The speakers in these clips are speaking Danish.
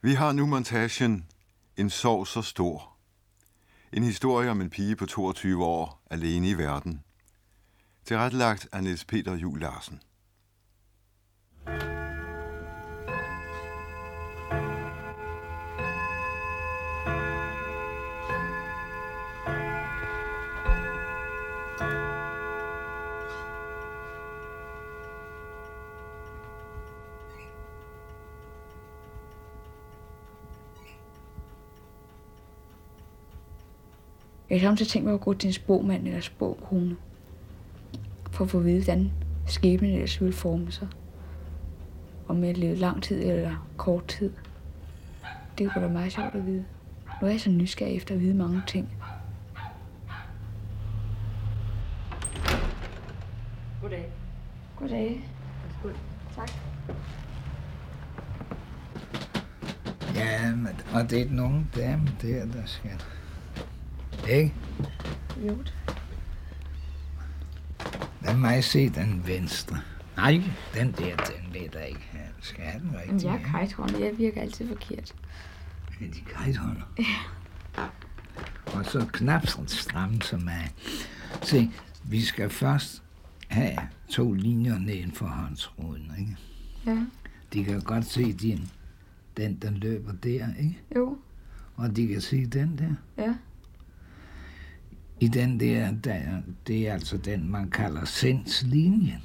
Vi har nu montagen En sorg så stor. En historie om en pige på 22 år, alene i verden. Tilrettelagt af Niels Peter Jul Larsen. Jeg har samtidig tænkt mig at gå til en spåmand eller spåkone. For at få at vide, hvordan skæbnen ellers ville forme sig. Om jeg levede lang tid eller kort tid. Det kunne da meget sjovt at vide. Nu er jeg så nysgerrig efter at vide mange ting. Goddag. Goddag. Værsgo. Tak. Ja, men, og det er den unge dame der, der skal... Ikke? Jo. Lad mig se den venstre. Nej, den der, den vil jeg ikke have. Skal jeg have den Men rigtige? jeg er kajthånd, jeg virker altid forkert. Ja, de kajthånder. Og så knap så stramt som mig. Se, vi skal først have to linjer neden for håndsråden, ikke? Ja. De kan godt se din, den, der løber der, ikke? Jo. Og de kan se den der. Ja. I den der, der det er altså den, man kalder sindslinjen.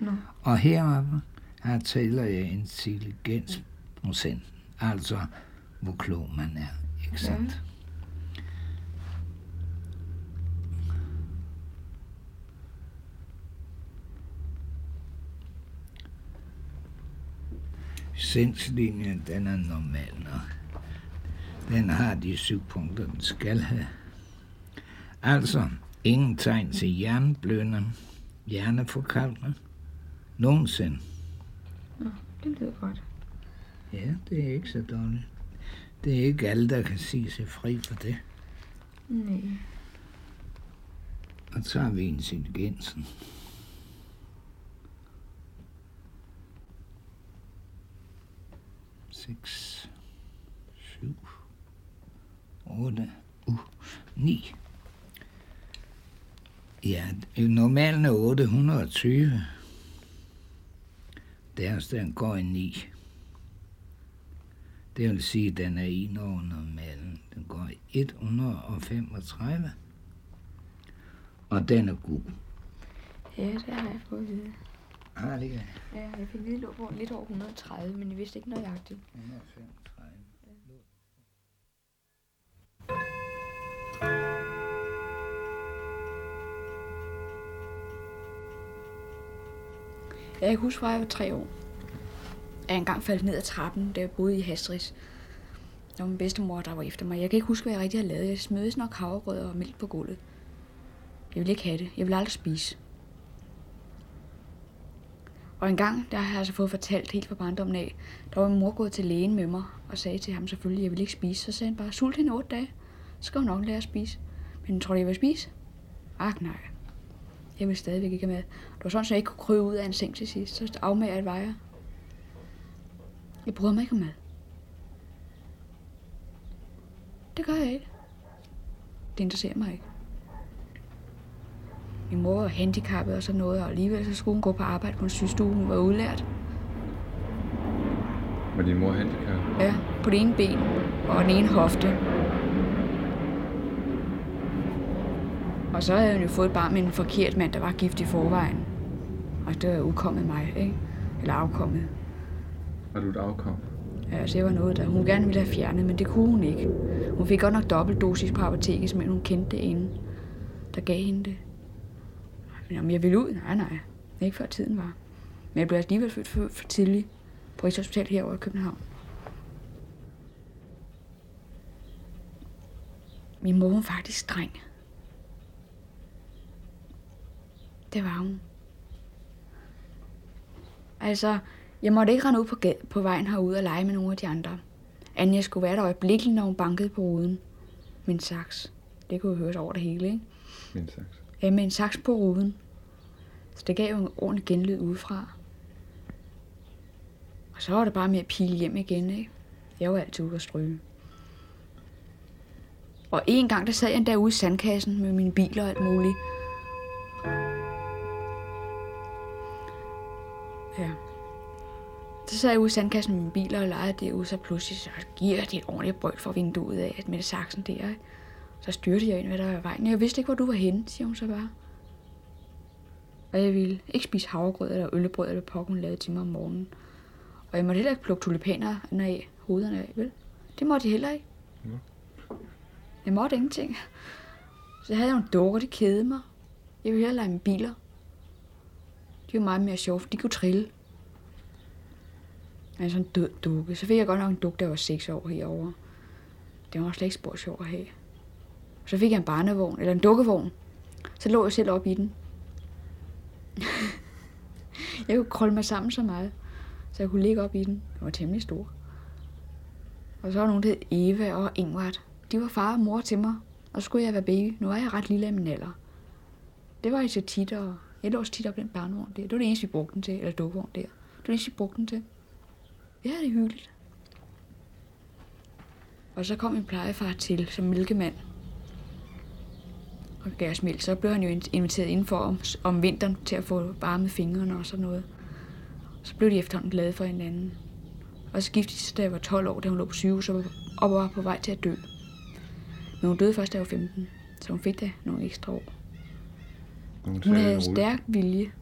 Nå. Og heroppe, her tæller jeg intelligensprocent. Altså, hvor klog man er, ikke sandt? Sindslinjen, den er normal nok. Den har de syv punkter, den skal have. Altså, ingen tegn til hjerneblødning, hjerneforkalkning, nogensinde. Det lyder godt. Ja, det er ikke så dårligt. Det er ikke alle, der kan sige sig fri for det. Nej. Og så har vi intelligensen. Seks, syv, otte, uh, ni. Ja, normalen er 820. Deres, den går i 9. Det vil sige, at den er en over normalen. Den går i 135. Og den er god. Ja, det har jeg fået at vide. Har det? Ja, jeg fik vide, lå på lidt over 130, men jeg vidste ikke nøjagtigt. 135. Jeg kan huske, fra jeg var tre år. Jeg engang faldt ned ad trappen, da jeg boede i Hastris. Det var min bedstemor, der var efter mig. Jeg kan ikke huske, hvad jeg rigtig havde lavet. Jeg smødes nok havregrød og mælk på gulvet. Jeg ville ikke have det. Jeg ville aldrig spise. Og en gang, der har jeg altså fået fortalt helt fra barndommen af, der var min mor gået til lægen med mig og sagde til ham selvfølgelig, at jeg ville ikke spise. Så sagde han bare, sult hende otte dage, så skal hun nok lære at spise. Men tror du, jeg vil spise? Ak nej. Jeg vil stadigvæk ikke mad. Det var sådan, at jeg ikke kunne krybe ud af en seng til sidst. Så afmager jeg vejer. Jeg bryder mig ikke om mad. Det gør jeg ikke. Det interesserer mig ikke. Min mor var handicappet og sådan noget, og alligevel så skulle hun gå på arbejde på en sygestue. Hun var udlært. Var din mor handicap? Ja, på det ene ben og den ene hofte. Og så havde hun jo fået et barn med en forkert mand, der var gift i forvejen. Og det var udkommet mig, ikke? Eller afkommet. Var du et afkom? Ja, altså det var noget, der hun gerne ville have fjernet, men det kunne hun ikke. Hun fik godt nok dobbeltdosis på apoteket, men hun kendte det ene, der gav hende det. Men om jeg ville ud? Nej, nej. Ikke før tiden var. Men jeg blev alligevel født for, for tidligt på Rigshospitalet herovre i København. Min mor var faktisk streng. Det var hun. Altså, jeg måtte ikke rende ud på, gad- på vejen herude og lege med nogle af de andre. Jeg skulle være der øjeblikkeligt, når hun bankede på ruden. En saks. Det kunne jo høres over det hele, ikke? Min saks. Ja, med en saks på ruden. Så det gav jo en ordentlig genlyd udefra. Og så var det bare med at pile hjem igen, ikke? Jeg var altid ude at stryge. Og en gang, der sad jeg derude i sandkassen med mine biler og alt muligt. Så sad jeg ude i sandkassen med mine biler og legede derude, så pludselig så giver de et ordentligt brøl for vinduet af, at med saksen der, ikke? Så styrte jeg ind, hvad der var i vejen. Jeg vidste ikke, hvor du var henne, siger hun så bare. Og jeg ville ikke spise havregrød eller øllebrød eller pokken lavede til mig om morgenen. Og jeg måtte heller ikke plukke tulipaner af hovederne af, vel? Det måtte jeg heller ikke. Ja. Jeg måtte ingenting. Så havde jeg nogle dukker, de kædede mig. Jeg ville hellere lege med biler. De var meget mere sjove, de kunne trille. Jeg sådan en død dukke. Så fik jeg godt nok en dukke, der var 6 år herovre. Det var slet ikke spor sjov at have. Så fik jeg en barnevogn, eller en dukkevogn. Så lå jeg selv op i den. jeg kunne krølle mig sammen så meget, så jeg kunne ligge op i den. Den var temmelig stor. Og så var nogen, der hed Eva og Ingvart. De var far og mor til mig, og så skulle jeg være baby. Nu var jeg ret lille af min alder. Det var jeg så tit, og jeg lå også tit op i den barnevogn der. Det var det eneste, vi brugte den til, eller dukkevogn der. Det var det eneste, vi brugte den til. Ja, det er hyggeligt. Og så kom min plejefar til som mælkemand og gav os mælk. Så blev han jo inviteret indenfor om, om vinteren til at få varme fingrene og sådan noget. Så blev de efterhånden glade for hinanden. Og så giftede de sig, da jeg var 12 år, da hun lå på sygehus og var på vej til at dø. Men hun døde først, da jeg var 15, så hun fik da nogle ekstra år. Hun, havde stærk vilje.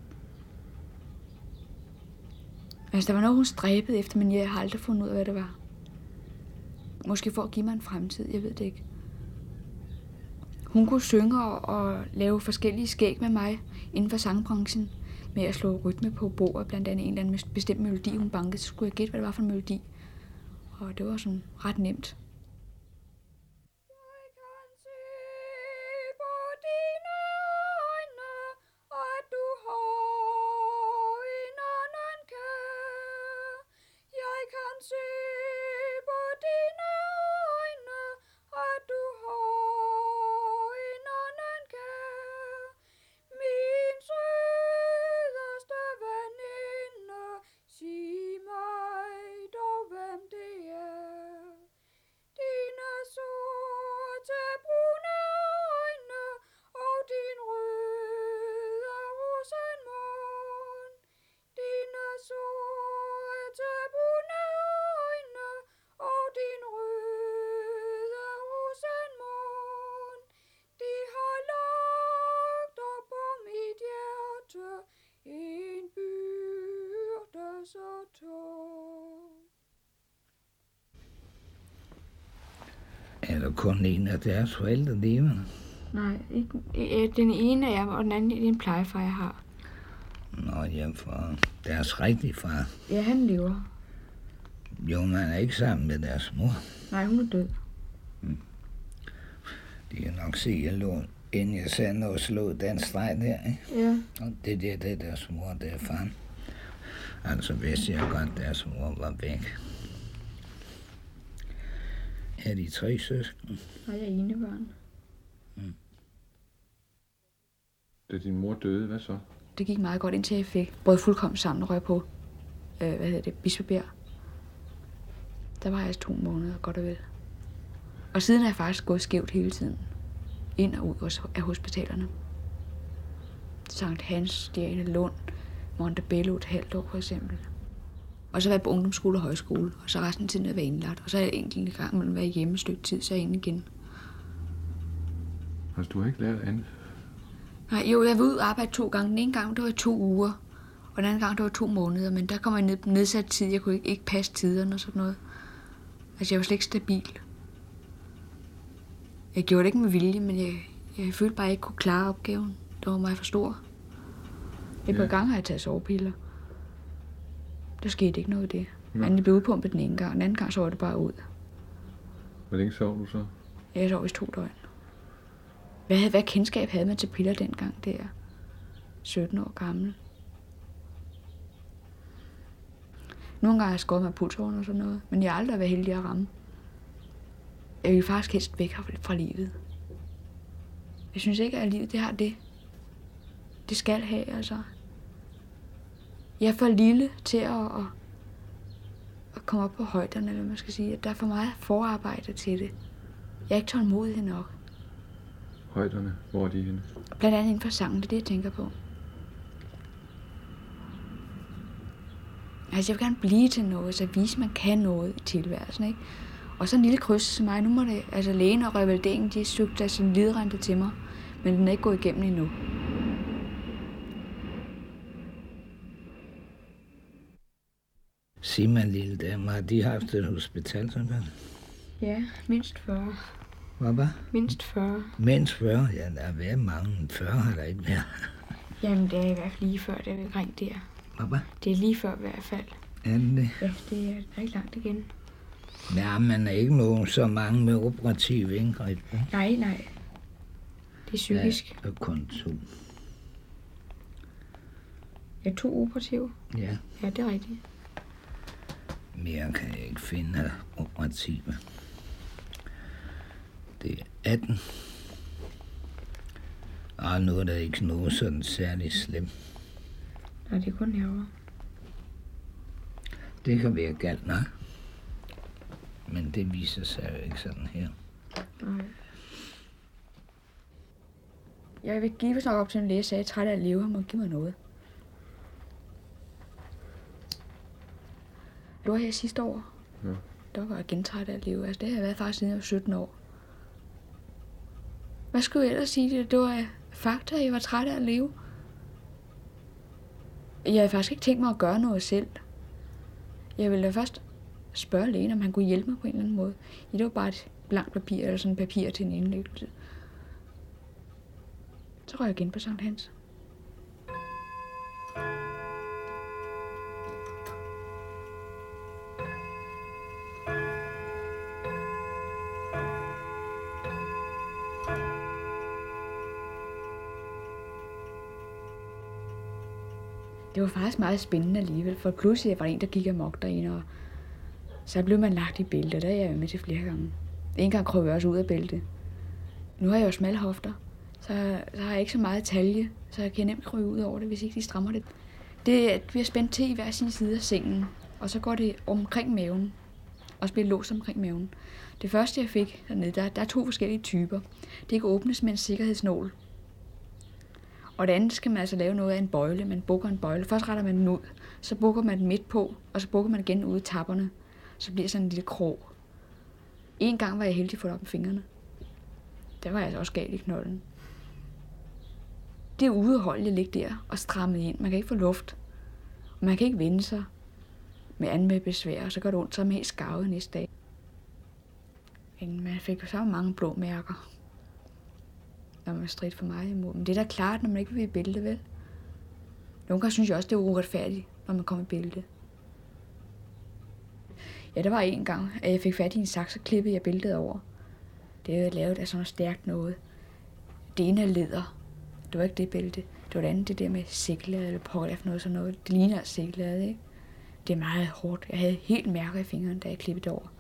Altså, der var noget, hun stræbede efter, men jeg har aldrig fundet ud af, hvad det var. Måske for at give mig en fremtid, jeg ved det ikke. Hun kunne synge og lave forskellige skæg med mig inden for sangbranchen med at slå rytme på bordet, blandt andet en eller anden bestemt melodi, hun bankede, så skulle jeg gætte, hvad det var for en melodi. Og det var sådan ret nemt. Er der kun en af deres forældre levende? Nej, ikke, den ene er jeg, og den anden er en plejefar, jeg har. Nå, ja, for deres rigtige far. Ja, han lever. Jo, man er ikke sammen med deres mor. Nej, hun er død. Hmm. De kan nok se, at jeg lå, inden jeg sagde noget, slå den streg der, ikke? Ja. Og det der, det er deres mor, det er faren. Altså vidste jeg godt, at deres mor var væk. Er de tre søskende? Og jeg er ene børn. Mm. Da din mor døde, hvad så? Det gik meget godt, indtil jeg fik både fuldkommen sammen og røg på, øh, hvad hedder det, Bispebjerg. Der var jeg to måneder, godt og vel. Og siden er jeg faktisk gået skævt hele tiden. Ind og ud af hospitalerne. Sankt Hans, Diane Lund, Montebello et halvt år for eksempel. Og så var jeg på ungdomsskole og højskole, og så resten af tiden været indlagt. Og så er jeg enkelt gang mellem været hjemme et stykke tid, så er jeg inde igen. Altså, du har ikke lært andet? Nej, jo, jeg var ude og arbejde to gange. Den ene gang, det var to uger, og den anden gang, det var to måneder. Men der kom jeg ned på nedsat tid. Jeg kunne ikke, ikke passe tiderne og sådan noget. Altså, jeg var slet ikke stabil. Jeg gjorde det ikke med vilje, men jeg, jeg følte bare, at jeg ikke kunne klare opgaven. Det var mig for stor. Et par ja. gange har jeg taget sovepiller. Der skete ikke noget af det. Ja. Han blev udpumpet den ene gang, den anden gang så var det bare ud. Hvor længe sov du så? Jeg sov i to døgn. Hvad, hvad kendskab havde man til piller dengang der? 17 år gammel. Nogle gange har jeg skåret mig pulsåren og sådan noget, men jeg har aldrig været heldig at ramme. Jeg vil faktisk helst væk fra livet. Jeg synes ikke, at livet det har det. Det skal have, altså. Jeg er for lille til at, at, at komme op på højderne, eller hvad man skal sige. At der er for meget forarbejde til det. Jeg er ikke tålmodig nok. Højderne, hvor er de henne? Blandt andet inden for sangen, det er det, jeg tænker på. Altså, jeg vil gerne blive til noget, så vise, at man kan noget i tilværelsen, ikke? Og så en lille kryds som mig. Nu må det, altså lægen og revalideringen, de søgte altså lidrente til mig, men den er ikke gået igennem endnu. Sig mig, lille dame, har de haft et hospitalsophold? Ja, mindst 40. Hvad var? Mindst 40. Mindst 40? Ja, der har været mange. 40 har der ikke været. Jamen, det er i hvert fald lige før, det er omkring der. Hvad var? Det er lige før i hvert fald. Er det det? Ja, det er ikke langt igen. Ja, men er ikke nogen så mange med operative indgreb. Nej, nej. Det er psykisk. Ja, og kun to. Ja, to operative. Ja, Ja, det er rigtigt. Mere kan jeg ikke finde af operative. Det er 18. Og nu er der ikke noget sådan særligt slemt. Nej, det er kun herovre. Det kan være galt nok. Men det viser sig jo ikke sådan her. Nej. Jeg vil give nok op til en læge, sagde, at jeg træt af at leve, han må give mig noget. Det var her sidste år. Ja. Der var jeg igen træt af at leve. Altså, det har jeg været faktisk siden jeg var 17 år. Hvad skulle jeg ellers sige det? Var fakta, at jeg var træt af at leve. Jeg havde faktisk ikke tænkt mig at gøre noget selv. Jeg ville da først spørge lægen, om han kunne hjælpe mig på en eller anden måde. Ja, det var bare et blankt papir, eller sådan papir til en indlæggelse. Så røg jeg igen på Sankt Hans. Det var faktisk meget spændende alligevel, for pludselig var der en, der gik amok derinde, og så blev man lagt i bælte, der er jeg med til flere gange. En gang krøb jeg også ud af bælte. Nu har jeg jo smalle hofter, så, så har jeg ikke så meget talje, så jeg kan nemt krybe ud over det, hvis ikke de strammer det. Det er, at vi har spændt til i hver sin side af sengen, og så går det omkring maven, og så bliver låst omkring maven. Det første, jeg fik dernede, der, der er to forskellige typer. Det kan åbnes med en sikkerhedsnål. Og det andet skal man altså lave noget af en bøjle. Man bukker en bøjle. Først retter man den ud, så bukker man den midt på, og så bukker man igen ud i tapperne. Så bliver sådan en lille krog. En gang var jeg heldig at få det op med fingrene. Der var jeg altså også galt i knolden. Det er uudholdeligt at ligge der og stramme ind. Man kan ikke få luft. Og man kan ikke vende sig med andet med besvær, og så gør det ondt, så er man helt skarvet næste dag. Men man fik jo så mange blå mærker, når man stridt for meget imod. Men det er da klart, når man ikke vil i bælte, vel? Nogle gange synes jeg også, det er uretfærdigt, når man kommer i bælte. Ja, der var en gang, at jeg fik fat i en saks og klippede jeg bæltet over. Det er jo lavet af sådan noget stærkt noget. Det ene er leder. Det var ikke det bælte. Det var det andet, det der med sikkelade eller pokker for noget sådan noget. Det ligner sikkelade, ikke? Det er meget hårdt. Jeg havde helt mærker i fingrene, da jeg klippede det over.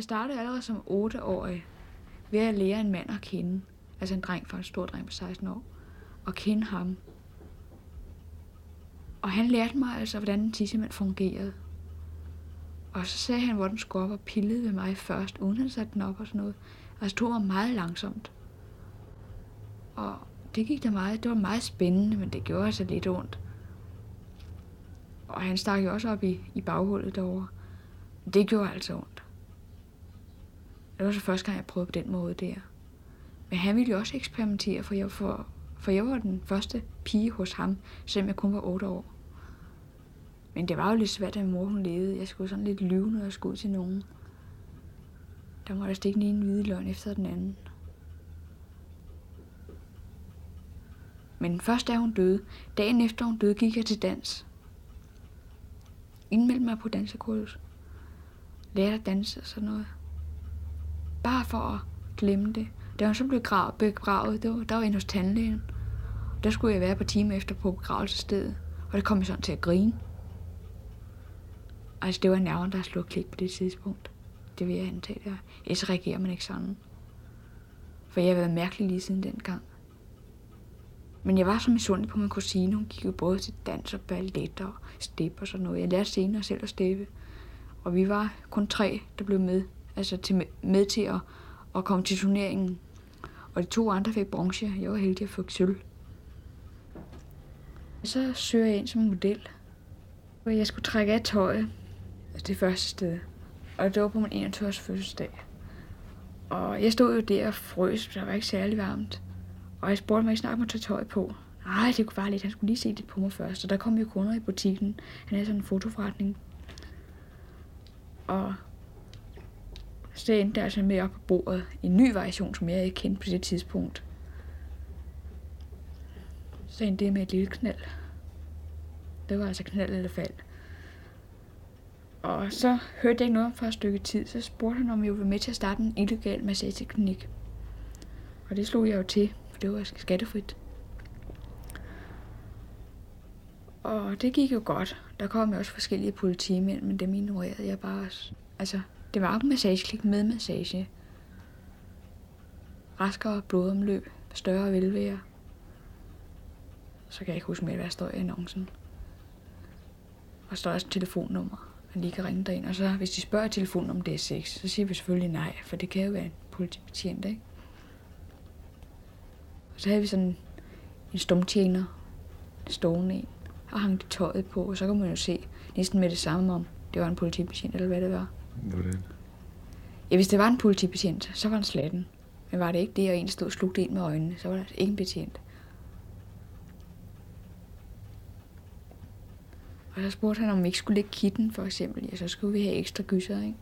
Jeg startede allerede som 8-årig ved at lære en mand at kende. Altså en dreng, for en stor dreng på 16 år. Og kende ham. Og han lærte mig altså, hvordan en tissemand fungerede. Og så sagde han, hvor den skulle op og pillede ved mig først, uden han satte den op og sådan noget. Altså tog mig meget langsomt. Og det gik da meget, det var meget spændende, men det gjorde altså lidt ondt. Og han stak jo også op i, i baghullet derovre. Det gjorde altså ondt. Det var så første gang, jeg prøvede på den måde der. Men han ville jo også eksperimentere, for jeg for, For jeg var den første pige hos ham, selvom jeg kun var 8 år. Men det var jo lidt svært, at min mor hun levede. Jeg skulle sådan lidt lyve, når jeg skulle ud til nogen. Der måtte jeg stikke den ene hvide løgn efter den anden. Men først da hun døde, dagen efter hun døde, gik jeg til dans. Indmeldte mig på dansekursus. Lærte at danse og sådan noget. Bare for at glemme det. Da hun så blev grav- begravet, det var, der var en hos tandlægen. Der skulle jeg være på time efter på begravelsesstedet. Og det kom jeg sådan til at grine. Altså, det var nerven, der slog klik på det tidspunkt. Det vil jeg antage der. Ellers reagerer man ikke sådan. For jeg har været mærkelig lige siden dengang. Men jeg var så misundelig på min kusine. Hun gik jo både til dans og ballet og step og sådan noget. Jeg lærte senere selv at steppe. Og vi var kun tre, der blev med, altså til, med til at, at komme til turneringen. Og de to andre fik bronze. Jeg var heldig at få sølv. Så søger jeg ind som model. Og jeg skulle trække af tøjet. Altså det første sted. Og det var på min 21 fødselsdag. Og jeg stod jo der og frøs, for det var ikke særlig varmt. Og jeg spurgte mig ikke snart, om at tage tøj på. Nej, det kunne bare lidt. Han skulle lige se det på mig først. Og der kom jo kunder i butikken. Han havde sådan en fotoforretning. Og så endte der altså med op på bordet en ny variation, som jeg ikke kendte på det tidspunkt. Så endte det med et lille knald. Det var altså knald eller fald. Og så hørte jeg ikke noget om for et stykke tid, så spurgte han, om jeg ville være med til at starte en illegal massageklinik. Og det slog jeg jo til, for det var skattefrit. Og det gik jo godt. Der kom jo også forskellige politimænd, men dem ignorerede jeg bare. Altså, det var en massageklik med massage. Raskere blodomløb, større velvære. Så kan jeg ikke huske mere, hvad der står i annoncen. Og står også et telefonnummer, man lige kan ringe derind. Og så hvis de spørger telefonen om det er sex, så siger vi selvfølgelig nej, for det kan jo være en politibetjent, ikke? Og så havde vi sådan en stumtjener stående en, og hang det tøjet på, og så kunne man jo se næsten med det samme om, det var en politibetjent, eller hvad det var. Hvordan? Ja, hvis det var en politibetjent, så var han slatten. Men var det ikke det, og en stod og slugte ind med øjnene, så var det ikke en betjent. Og så spurgte han, om vi ikke skulle lægge kitten, for eksempel. Ja, så skulle vi have ekstra gysser, ikke?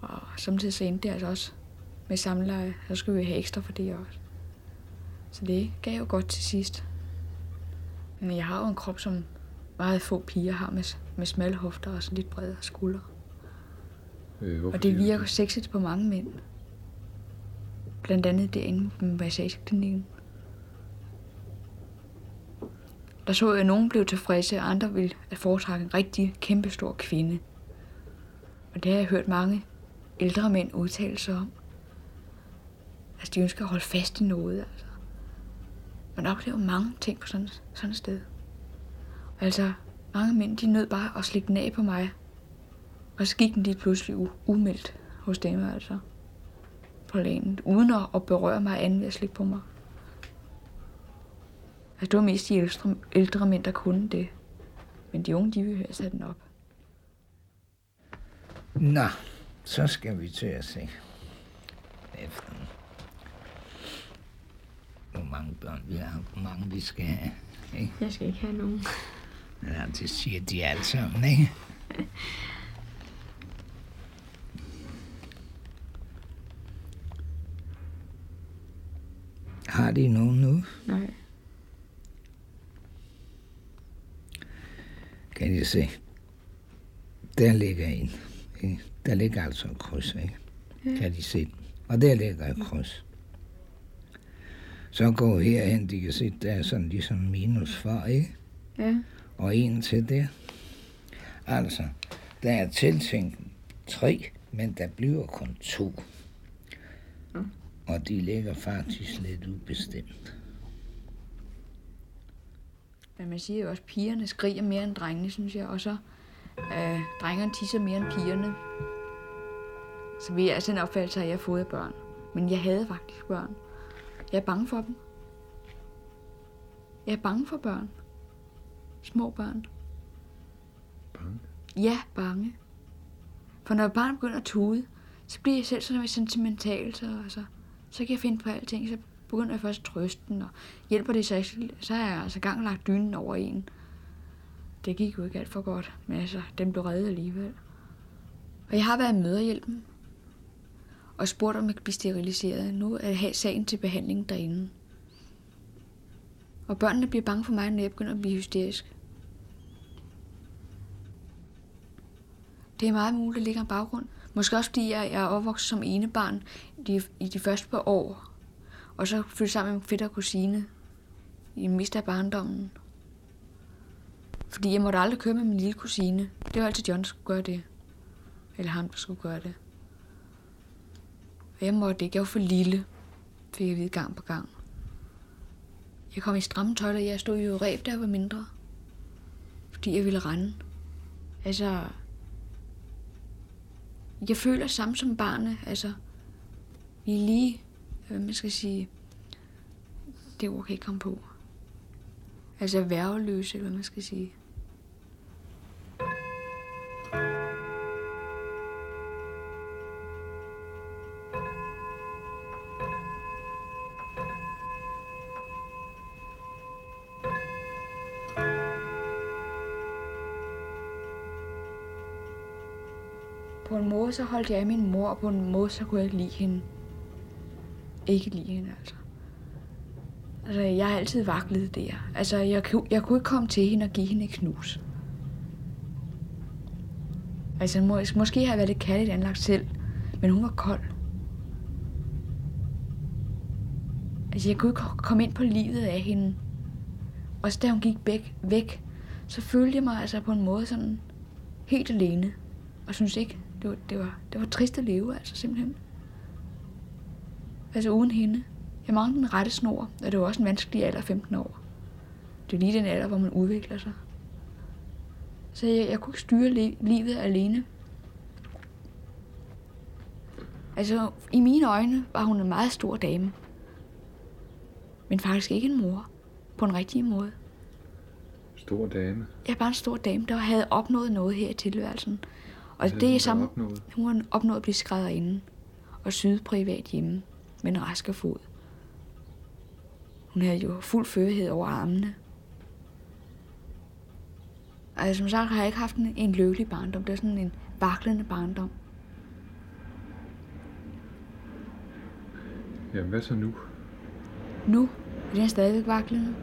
Og samtidig så endte det altså også med samleje. Så skulle vi have ekstra for det også. Så det gav jo godt til sidst. Men jeg har jo en krop, som meget få piger har med, med smalle hofter og sådan lidt bredere skuldre. Øh, Og det virker sexet på mange mænd. Blandt andet derinde på massageklinikken. Der så jeg, at nogen blev tilfredse, og andre ville at foretrække en rigtig kæmpestor kvinde. Og det har jeg hørt mange ældre mænd udtale sig om. Altså, de ønsker at holde fast i noget, altså. Man oplever mange ting på sådan, sådan et sted. Altså, mange mænd, de nød bare at slikke den af på mig. Og så gik den lige pludselig u- umeldt hos dem, altså. På lægen, uden at, berøre mig anden ved at slikke på mig. Altså, det var mest de ældre, ældre mænd, der kunne det. Men de unge, de ville høre sætte den op. Nå, så skal vi til at se efter, hvor mange børn vi har, hvor mange vi skal have. Ikke? Jeg skal ikke have nogen. Ja, det siger de alle sammen, ikke? Har de nogen nu? Nej. Kan I se? Der ligger en. ikke? Der ligger altså et kryds, ikke? Kan de se den? Og der ligger et kryds. Så gå herhen, de kan se, der er sådan ligesom minus for, ikke? Ja. Og en til der. Altså, der er tiltænkt tre, men der bliver kun to. Og de ligger faktisk lidt ubestemt. Men man siger jo også, at pigerne skriger mere end drengene, synes jeg. Og så øh, drengerne tisser mere end pigerne. Så vi er altså en opfattelse at jeg har fået af børn. Men jeg havde faktisk børn. Jeg er bange for dem. Jeg er bange for børn. Små børn. Bange? Ja, bange. For når et barn begynder at tude, så bliver jeg selv sådan lidt sentimental, så, altså, så kan jeg finde på alting. Så begynder jeg først at trøste den, og hjælper det så så har jeg altså gang lagt dynen over en. Det gik jo ikke alt for godt, men altså, den blev reddet alligevel. Og jeg har været i møderhjælpen, og spurgt, om jeg kan blive steriliseret. Nu er jeg sagen til behandling derinde. Og børnene bliver bange for mig, når jeg begynder at blive hysterisk. Det er meget muligt, at ligger en baggrund. Måske også fordi jeg er opvokset som enebarn de, i de første par år. Og så flyttede sammen med min fætter og kusine i det meste af barndommen. Fordi jeg måtte aldrig køre med min lille kusine. Det var altid John, der skulle gøre det. Eller ham, der skulle gøre det. Og jeg måtte ikke. Jeg var for lille, fik jeg vide gang på gang. Jeg kom i stramme tøjler. Jeg stod jo i ræb, der var mindre. Fordi jeg ville rende. Altså, jeg føler samme som barnet. Altså, vi er lige, øh, hvad man skal sige, det ord kan ikke komme på. Altså værveløse, eller hvad man skal sige. Så holdt jeg af min mor, og på en måde så kunne jeg ikke lide hende. Ikke lide hende, altså. Altså, jeg har altid vaklet der. Altså, jeg, jeg kunne ikke komme til hende og give hende et knus. Altså, må, måske har jeg været lidt kærligt anlagt selv, men hun var kold. Altså, jeg kunne ikke komme ind på livet af hende. Og så da hun gik væk, væk, så følte jeg mig altså på en måde sådan helt alene. Og synes ikke, det var, det var, det var trist at leve, altså simpelthen. Altså uden hende. Jeg manglede den rette snor, og det var også en vanskelig alder, 15 år. Det er lige den alder, hvor man udvikler sig. Så jeg, jeg kunne ikke styre li- livet alene. Altså, i mine øjne var hun en meget stor dame. Men faktisk ikke en mor. På en rigtig måde. Stor dame. Jeg er bare en stor dame, der havde opnået noget her i tilværelsen. Og havde det hun er samme... opnået? Hun har opnået at blive skrædderinde og syde privat hjemme med en rask fod. Hun havde jo fuld førighed over armene. Altså, som sagt har jeg ikke haft en, en lykkelig barndom. Det er sådan en vaklende barndom. Jamen, hvad så nu? Nu er den stadigvæk vaklende.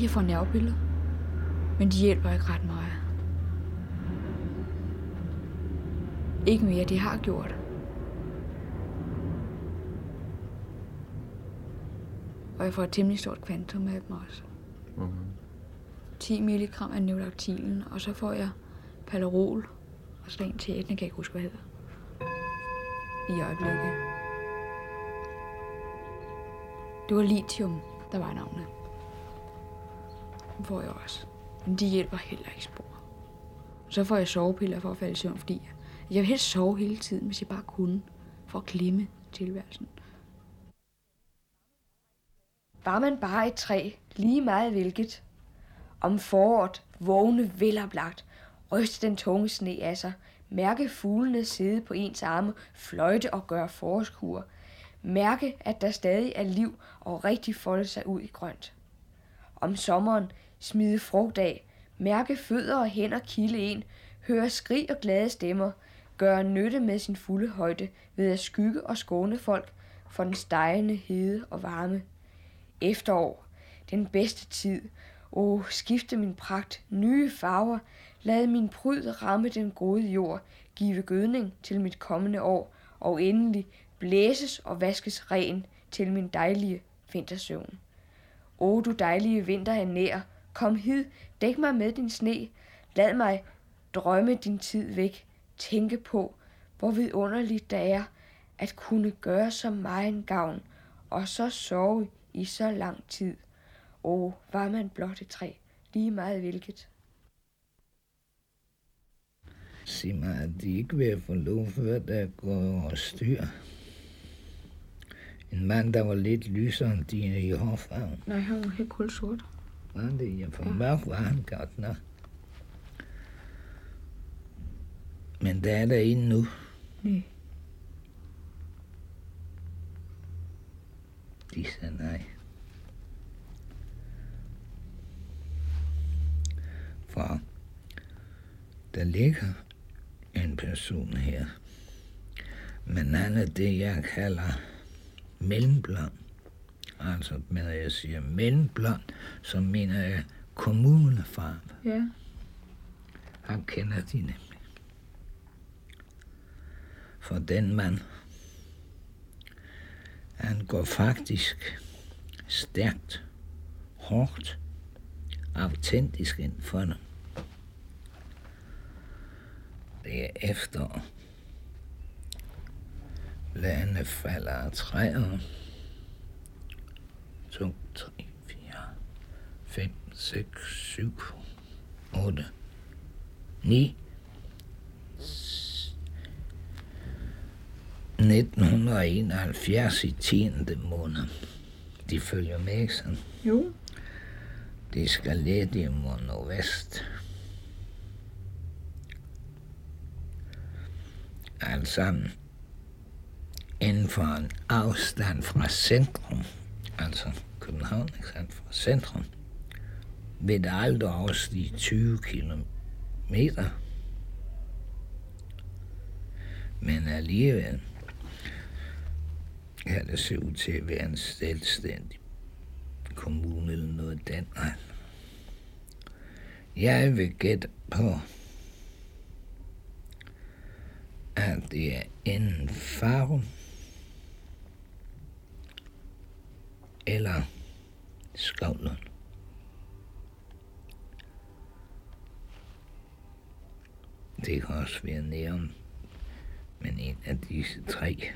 Jeg får nervepiller, men de hjælper ikke ret meget. Ikke mere, de har gjort. Og jeg får et temmelig stort kvantum af dem også. Mange? 10 mg af neulaktilen, og så får jeg Palarol, og så en til, kan jeg ikke huske, hvad hedder. I øjeblikket. Det var lithium, der var navnet. Den får jeg også. Men de hjælper heller ikke spor. Så får jeg sovepiller for at falde i søvn, fordi jeg vil helst sove hele tiden, hvis jeg bare kunne, for at glemme tilværelsen. Var man bare et træ, lige meget hvilket. Om foråret, vågne veloplagt, ryste den tunge sne af sig, mærke fuglene sidde på ens arme, fløjte og gøre forårskur. Mærke, at der stadig er liv og rigtig folde sig ud i grønt. Om sommeren, smide frugt af, mærke fødder og hænder kilde en, høre skrig og glade stemmer, gøre nytte med sin fulde højde ved at skygge og skåne folk for den stejende hede og varme. Efterår, den bedste tid. O, skifte min pragt, nye farver, lad min pryd ramme den gode jord, give gødning til mit kommende år, og endelig blæses og vaskes ren til min dejlige vintersøvn. O, du dejlige vinter er nær, kom hid, dæk mig med din sne, lad mig drømme din tid væk, tænke på, hvor vidunderligt det er, at kunne gøre så meget en gavn, og så sove i så lang tid. O, var man blot et træ, lige meget hvilket. Sig mig, at de ikke vil få lov før der går over styr. En mand, der var lidt lysere end dine i hårfarven. Nej, han var helt kulsort. Var det? Ja, for mørk var han godt nok. Men der er der en nu. Nej. De sagde nej. For der ligger en person her, men han er det, jeg kalder mellemblond. Altså, når jeg siger mellemblond, så mener jeg kommunefarve. Ja. Han kender de nemlig. For den mand, han går faktisk stærkt, hårdt, autentisk ind for det. Det er efter Lande falder af træer. 2, 3, 4, 5, 6, 7, 8, 9. 1971 i 10. måned. De følger med, ikke sådan? Jo. De skal i mod nordvest. Altså inden for en afstand fra centrum, altså København, ikke sandt, fra centrum, vil det aldrig overstige 20 kilometer. Men alligevel kan det se ud til at være en selvstændig kommune eller noget den vej. Jeg vil gætte på, at det er en farve eller Skovlund. Det kan også være næren, men en af disse tre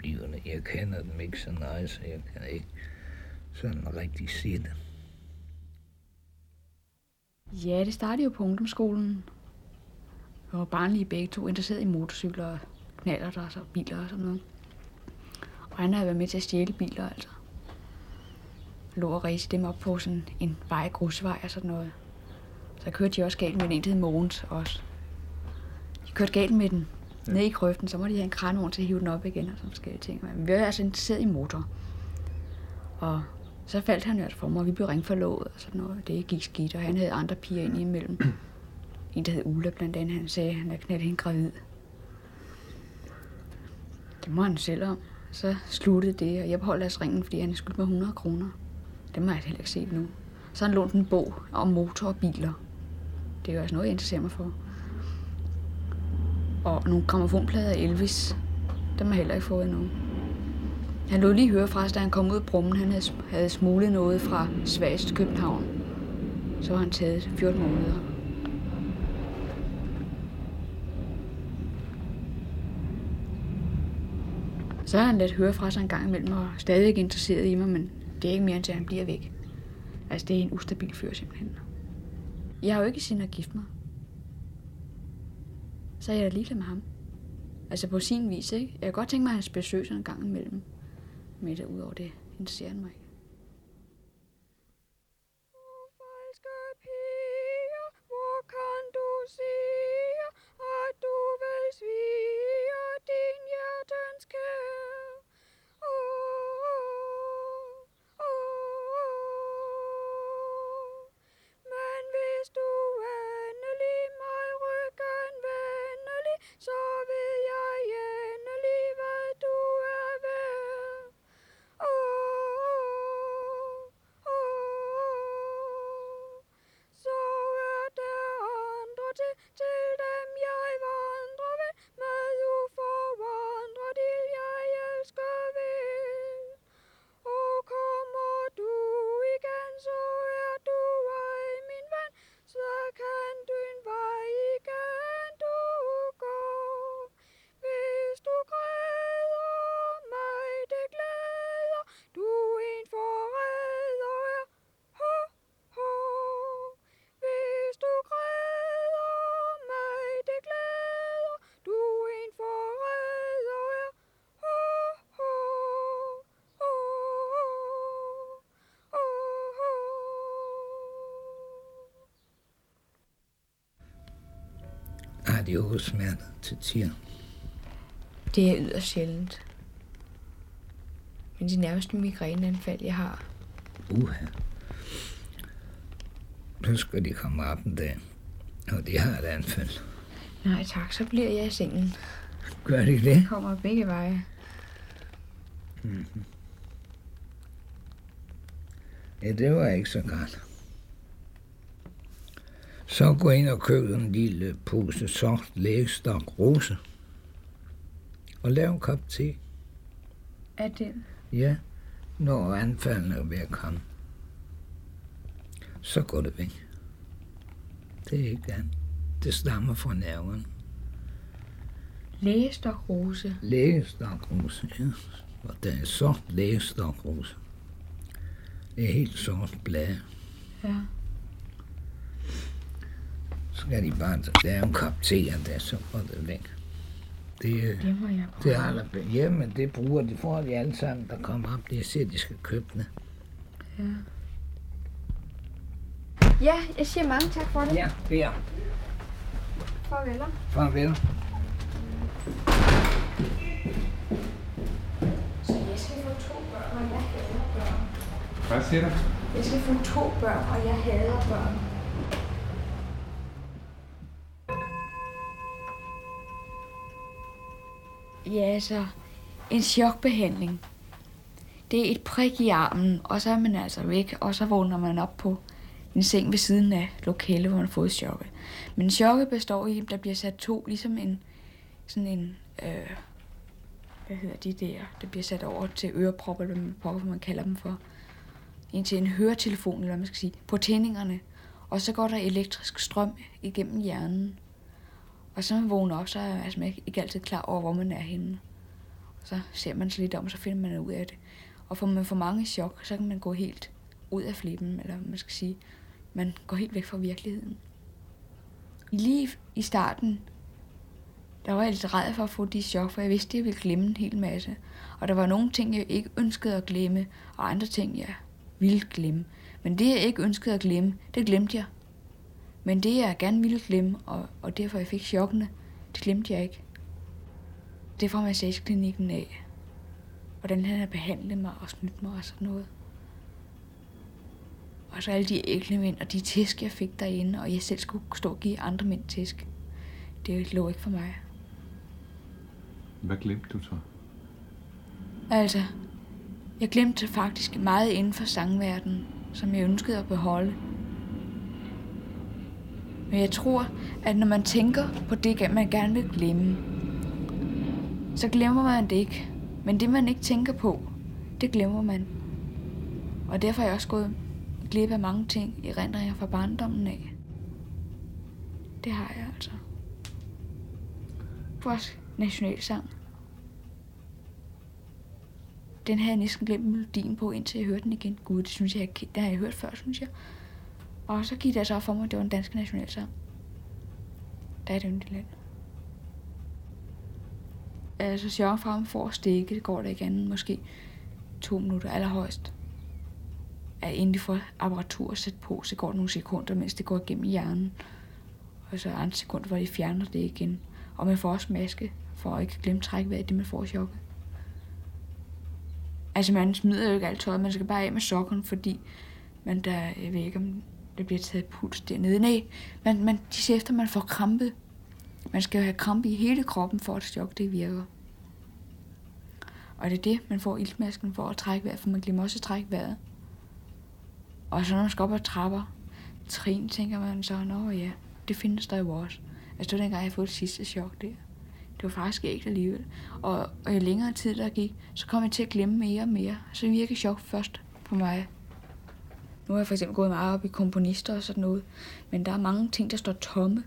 bliver det. Jeg kender dem ikke så nøje, så jeg kan ikke sådan rigtig se det. Ja, det startede jo på ungdomsskolen. Jeg var barnlige begge to interesseret i motorcykler og knaller der og biler og sådan noget. Og han havde været med til at stjæle biler, altså. Jeg lå og race dem op på sådan en vej, grusvej og sådan noget. Så kørte de også galt med en en, der hed Mogens også. De kørte galt med den ja. ned i krøften, så må de have en kranovn til at hive den op igen og sådan forskellige ting. Men vi var altså interesseret i motor. Og så faldt han altså for mig, og vi blev ringforlovet og sådan noget. Det gik skidt, og han havde andre piger ind imellem. En, der hed Ulla blandt andet, han sagde, at han havde knaldet hende gravid. Det må han selv om. Så sluttede det, og jeg beholdt deres ringen, fordi han skyldte mig 100 kroner. Det må jeg heller ikke set nu. Så han lånt en bog om motor og biler. Det er jo også noget, jeg interesserer mig for. Og nogle gramofonplader af Elvis. Dem har jeg heller ikke fået endnu. Han lod lige høre fra os, da han kom ud af brummen. Han havde, havde smuglet noget fra Svast til København. Så var han taget 14 måneder. Så har han let høre fra sig en gang imellem, og stadig interesseret i mig, men det er ikke mere, end til han bliver væk. Altså, det er en ustabil fyr simpelthen. Jeg har jo ikke sin at gifte mig. Så er jeg da ligeglad med ham. Altså på sin vis, ikke? Jeg kan godt tænke mig, at han besøger en gang imellem. Men det ud over det interesserer han mig Adios, mand, til tider. Det er yderst sjældent. Men de nærmeste migræneanfald, jeg har. Uha. Så skal de komme op en dag, og de har et anfald. Nej tak, så bliver jeg i sengen. Gør de det? Jeg kommer begge veje. Ja, det var ikke så godt. Så gå ind og køb en lille pose sort lægestok rose. Og lav en kop te. Er den? Ja, når anfaldene er ved at komme. Så går det væk. Det er ikke andet. Det stammer fra nerverne. Lægestokrose. Lægestokrose, ja. Og der er sort lægestokrose. Det er helt sort blade. Ja. Så skal de bare lave en kop te, og der så går det væk. Det, er- Det må jeg det prøve. er allerbedst. Jamen, det bruger de, får de alle sammen, der kommer op. Det siger, de skal købe det. Ja, jeg siger mange tak for det. Ja, det er. Farvel. Farvel. Så jeg skal få to børn, og jeg hader børn. Hvad siger du? Jeg skal få to børn, og jeg hader børn. Ja, altså, en chokbehandling. Det er et prik i armen, og så er man altså væk, og så vågner man op på en seng ved siden af lokalet, hvor man har fået chokket. Men chokket består i, at der bliver sat to, ligesom en, sådan en, øh, hvad hedder de der, der bliver sat over til ørepropper, eller hvad man, hvad man kalder dem for. En til en høretelefon, eller hvad man skal sige, på tændingerne. Og så går der elektrisk strøm igennem hjernen. Og så når man vågner op, så er man altså ikke, ikke altid klar over, hvor man er henne. Og så ser man sig lidt om, og så finder man ud af det. Og får man for mange chok, så kan man gå helt ud af flippen, eller hvad man skal sige. Man går helt væk fra virkeligheden. Lige i starten, der var jeg lidt ræd for at få de chok, for jeg vidste, at jeg ville glemme en hel masse. Og der var nogle ting, jeg ikke ønskede at glemme, og andre ting, jeg ville glemme. Men det, jeg ikke ønskede at glemme, det glemte jeg. Men det, jeg gerne ville glemme, og, og derfor jeg fik chokkene, det glemte jeg ikke. Det er fra massageklinikken af. Hvordan han har behandlet mig og snydt mig og sådan noget. Og så alle de ægle mænd og de tæsk, jeg fik derinde, og jeg selv skulle stå og give andre mænd tæsk. Det lå ikke for mig. Hvad glemte du så? Altså, jeg glemte faktisk meget inden for sangverdenen, som jeg ønskede at beholde. Men jeg tror, at når man tænker på det, man gerne vil glemme, så glemmer man det ikke. Men det, man ikke tænker på, det glemmer man. Og derfor er jeg også gået glip af mange ting i rendringer fra barndommen af. Det har jeg altså. Vores nationalsang. Den havde jeg næsten glemt melodien på, indtil jeg hørte den igen. Gud, det synes jeg, jeg det har jeg hørt før, synes jeg. Og så gik det så op for mig, at det var en dansk nationalsang. Der er det jo land. Altså, sørge for, at stikke, det går der ikke andet, måske to minutter allerhøjst. At inden de får apparatur sat på, så går der nogle sekunder, mens det går igennem hjernen. Og så andre sekunder, hvor de fjerner det igen. Og man får også maske, for at ikke glemme trækvejret, det man får i chokket. Altså, man smider jo ikke alt tøjet, man skal bare af med sokken, fordi man der, jeg ved ikke, om der bliver taget puls dernede. Nej, man, man, de siger efter, man får krampe. Man skal jo have krampe i hele kroppen, for at chok det virker. Og det er det, man får iltmasken for at trække vejret, for man glemmer også at trække vejret. Og så når man skal op ad trapper, trin, tænker man så, nå ja, det findes der jo også. Altså det var dengang, jeg fik det sidste chok der. Det var faktisk ikke alligevel. Og, og jo længere tid der gik, så kom jeg til at glemme mere og mere. Så virkede chok først på mig. Nu har jeg for eksempel gået meget op i komponister og sådan noget. Men der er mange ting, der står tomme.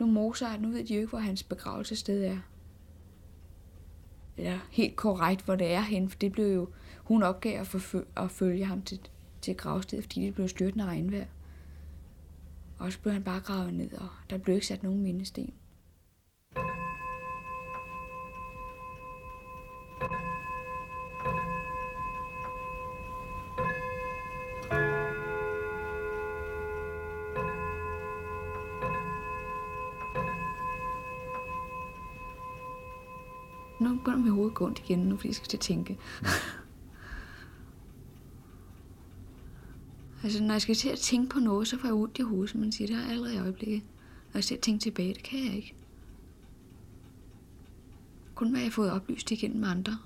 Nu Mozart, nu ved de jo ikke, hvor hans begravelsessted er. Eller helt korrekt, hvor det er henne, for det blev jo... Hun opgav at, forfølge, at følge ham til, til gravstedet, fordi det blev styrtende regnvejr. Og så blev han bare gravet ned, og der blev ikke sat nogen mindesten. Med hovedet mit ondt igen, nu fordi jeg skal til at tænke. altså, når jeg skal til at tænke på noget, så får jeg ondt i hovedet, som man siger. Det har jeg allerede i øjeblikket. Når jeg skal til at tænke tilbage, det kan jeg ikke. Kun hvad jeg har fået oplyst igennem andre.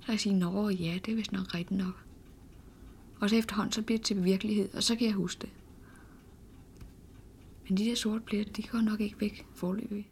Så jeg siger, nå ja, det er vist nok rigtigt nok. Og så efterhånden, så bliver det til virkelighed, og så kan jeg huske det. Men de der sorte pletter, de går nok ikke væk forløbig.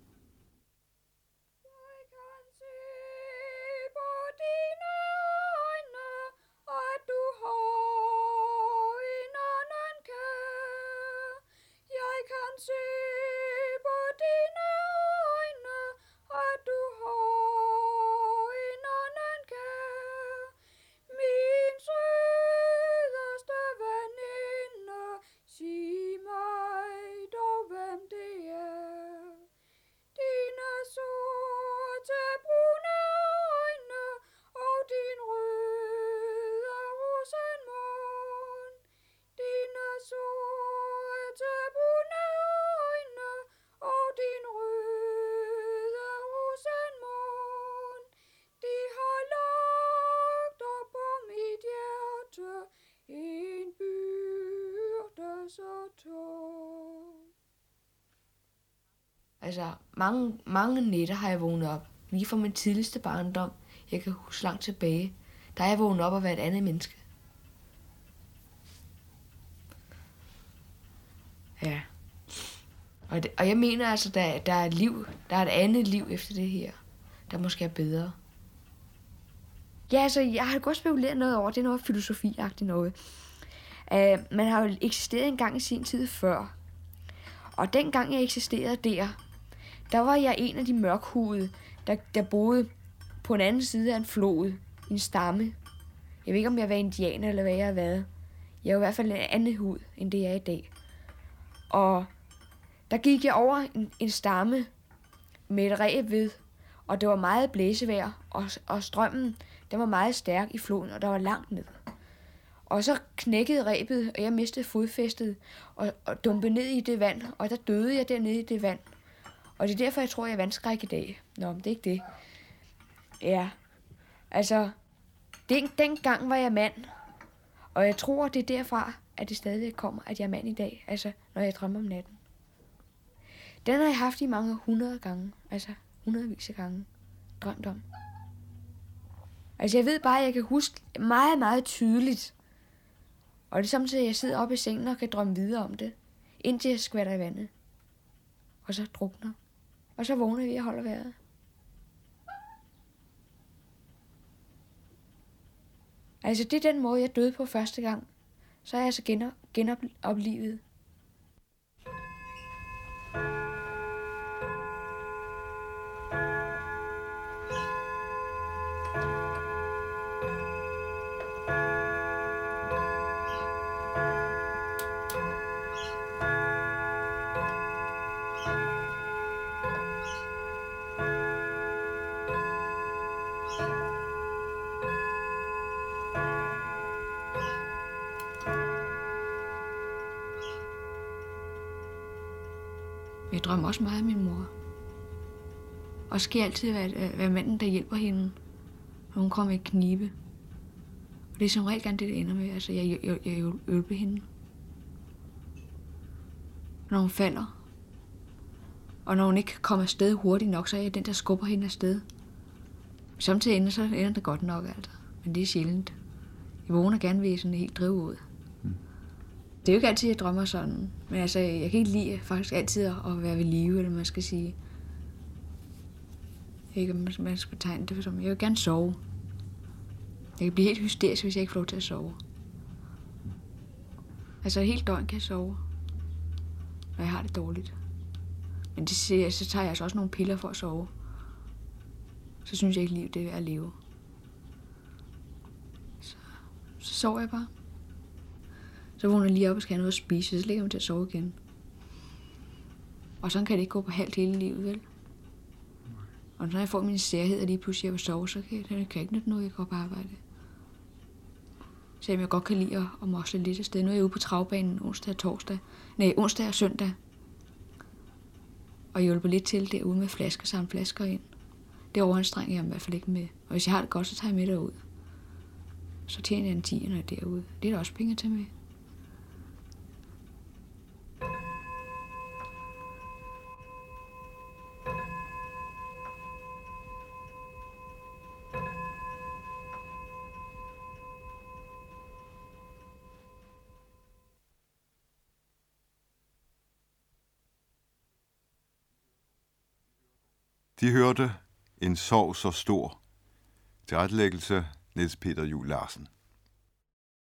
Altså, mange, mange nætter har jeg vågnet op. Lige fra min tidligste barndom. Jeg kan huske langt tilbage. Der er jeg vågnet op og været et andet menneske. Ja. Og, det, og jeg mener altså, der, der er et liv. Der er et andet liv efter det her. Der måske er bedre. Ja, altså, jeg har godt spekuleret noget over. Det er noget filosofiagtigt noget. Uh, man har jo eksisteret en gang i sin tid før. Og dengang jeg eksisterede der, der var jeg en af de mørkhudede, der, der boede på en anden side af en flod, en stamme. Jeg ved ikke, om jeg var indianer eller hvad jeg har været. Jeg var i hvert fald en anden hud, end det jeg er i dag. Og der gik jeg over en, en stamme med et ræb ved, og det var meget blæsevejr, og, og strømmen den var meget stærk i floden, og der var langt ned. Og så knækkede rebet, og jeg mistede fodfæstet og, og dumpede ned i det vand, og der døde jeg dernede i det vand. Og det er derfor, jeg tror, jeg er vandskræk i dag. Nå, men det er ikke det. Ja, altså, den, dengang var jeg mand, og jeg tror, det er derfra, at det stadig kommer, at jeg er mand i dag, altså, når jeg drømmer om natten. Den har jeg haft i mange hundrede gange, altså hundredvis af gange, drømt om. Altså, jeg ved bare, at jeg kan huske meget, meget tydeligt, og det er samtidig, at jeg sidder oppe i sengen og kan drømme videre om det, indtil jeg skvatter i vandet. Og så drukner. Og så vågner vi og holder vejret. Altså, det er den måde, jeg døde på første gang. Så er jeg altså genop, genoplivet. Skal altid være, være manden, der hjælper hende, når hun kommer i knibe. Og det er som regel gerne det, det ender med. Altså, jeg, jeg, jeg hjælper hende. Når hun falder. Og når hun ikke kommer afsted hurtigt nok, så er jeg den, der skubber hende afsted. Samtidig ender, så ender det godt nok, altså. Men det er sjældent. Jeg vågner gerne ved sådan helt drive ud. Det er jo ikke altid, jeg drømmer sådan. Men altså, jeg kan ikke lide faktisk altid at være ved live, eller man skal sige. Jeg ikke, om man skal tegne det som. Jeg vil gerne sove. Jeg kan blive helt hysterisk, hvis jeg ikke får lov til at sove. Altså, helt døgn kan jeg sove. Når jeg har det dårligt. Men det siger så tager jeg altså også nogle piller for at sove. Så synes jeg ikke, livet det er at leve. Så, så sover jeg bare. Så vågner jeg lige op og skal have noget at spise, så ligger jeg til at sove igen. Og sådan kan det ikke gå på halvt hele livet, vel? Og når jeg får min særhed, og lige pludselig jeg vil sove, så kan jeg, kan ikke nytte noget, jeg går på arbejde. Selvom jeg godt kan lide at mosle lidt af sted. Nu er jeg ude på travbanen onsdag og torsdag. Nej, onsdag og søndag. Og hjælper lidt til derude med flasker, samt flasker ind. Det overanstrenger jeg i hvert fald ikke med. Og hvis jeg har det godt, så tager jeg med derud. Så tjener jeg en 10'er derude. Det er der også penge til med. De hørte En sorg så stor. Tilrettelæggelse: Niels Peter Juel-Larsen